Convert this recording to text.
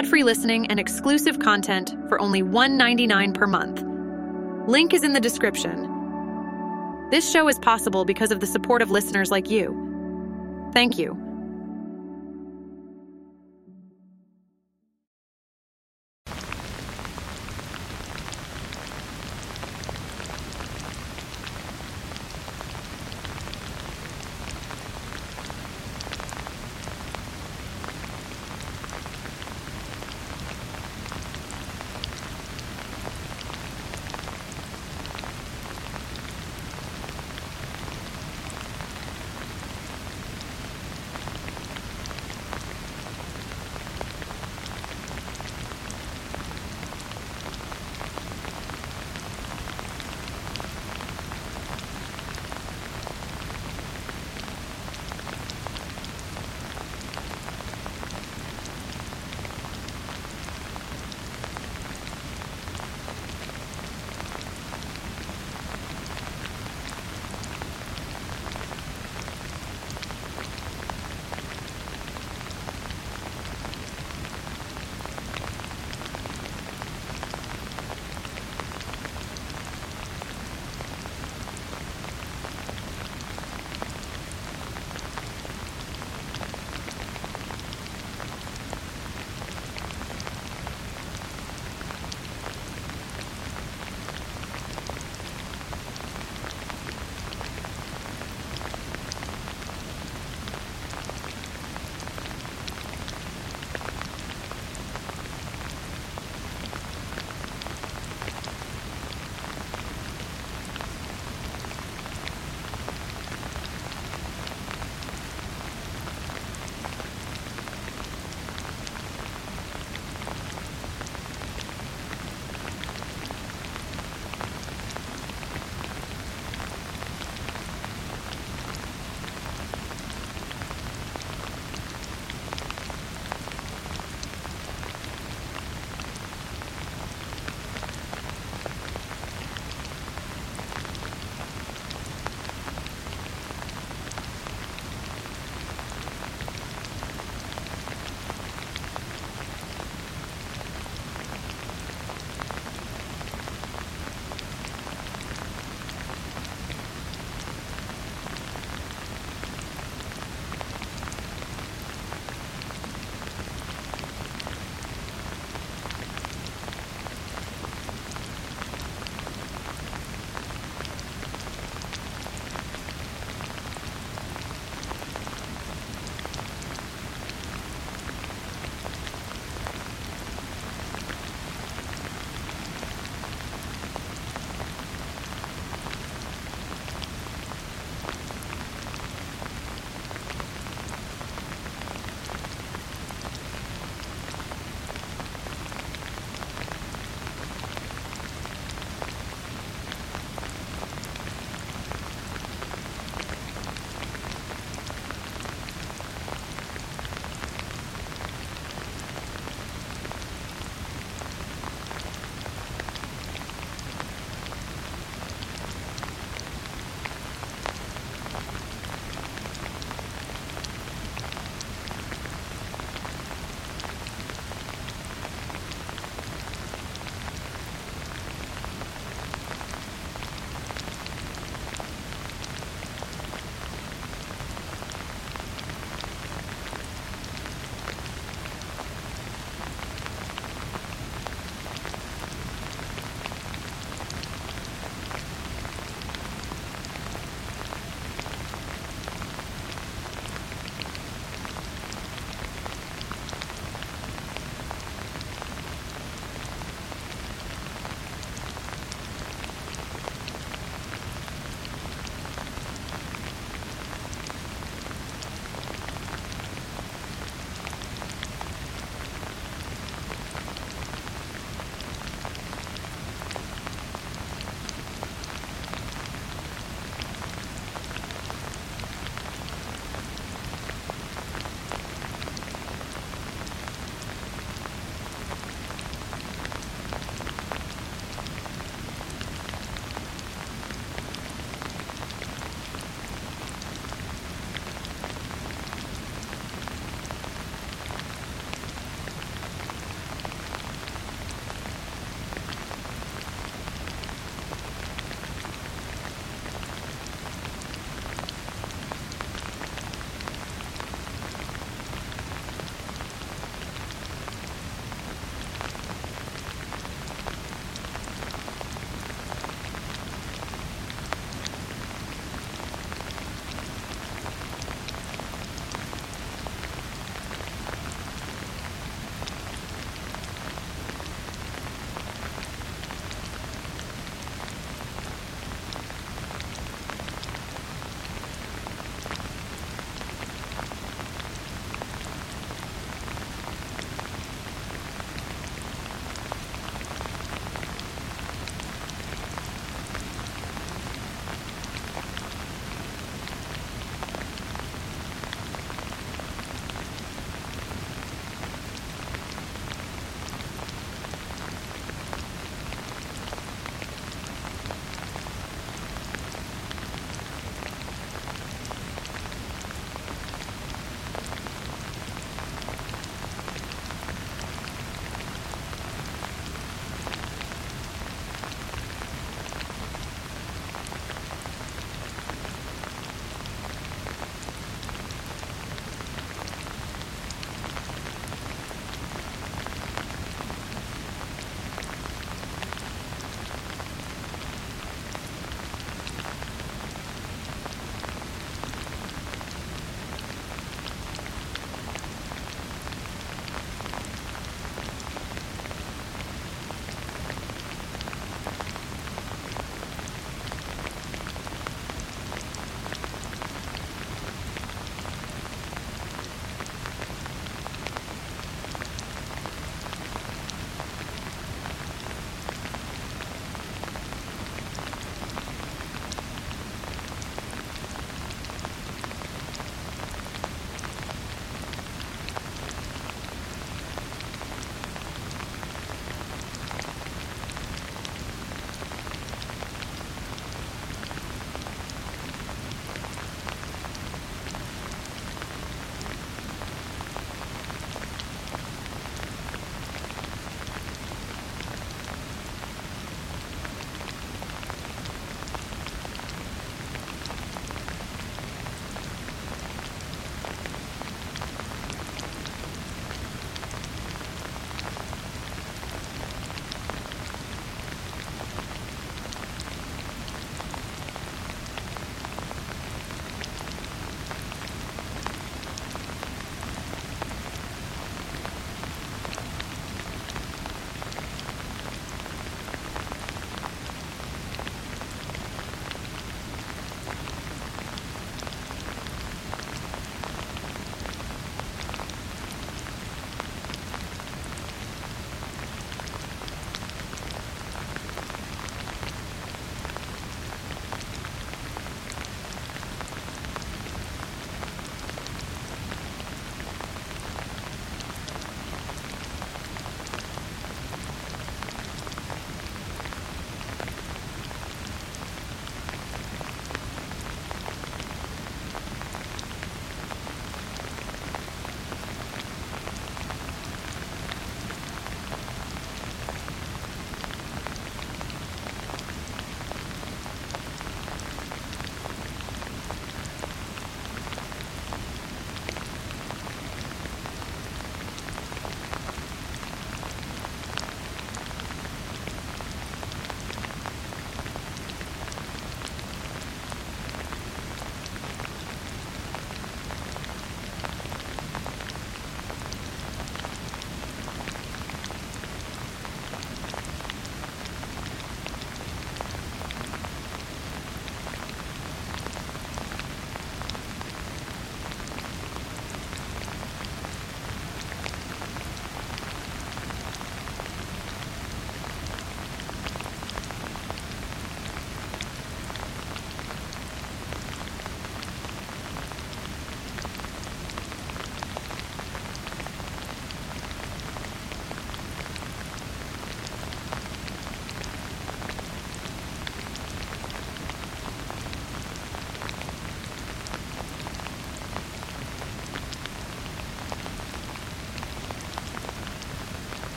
Ad-free listening and exclusive content for only $1.99 per month. Link is in the description. This show is possible because of the support of listeners like you. Thank you.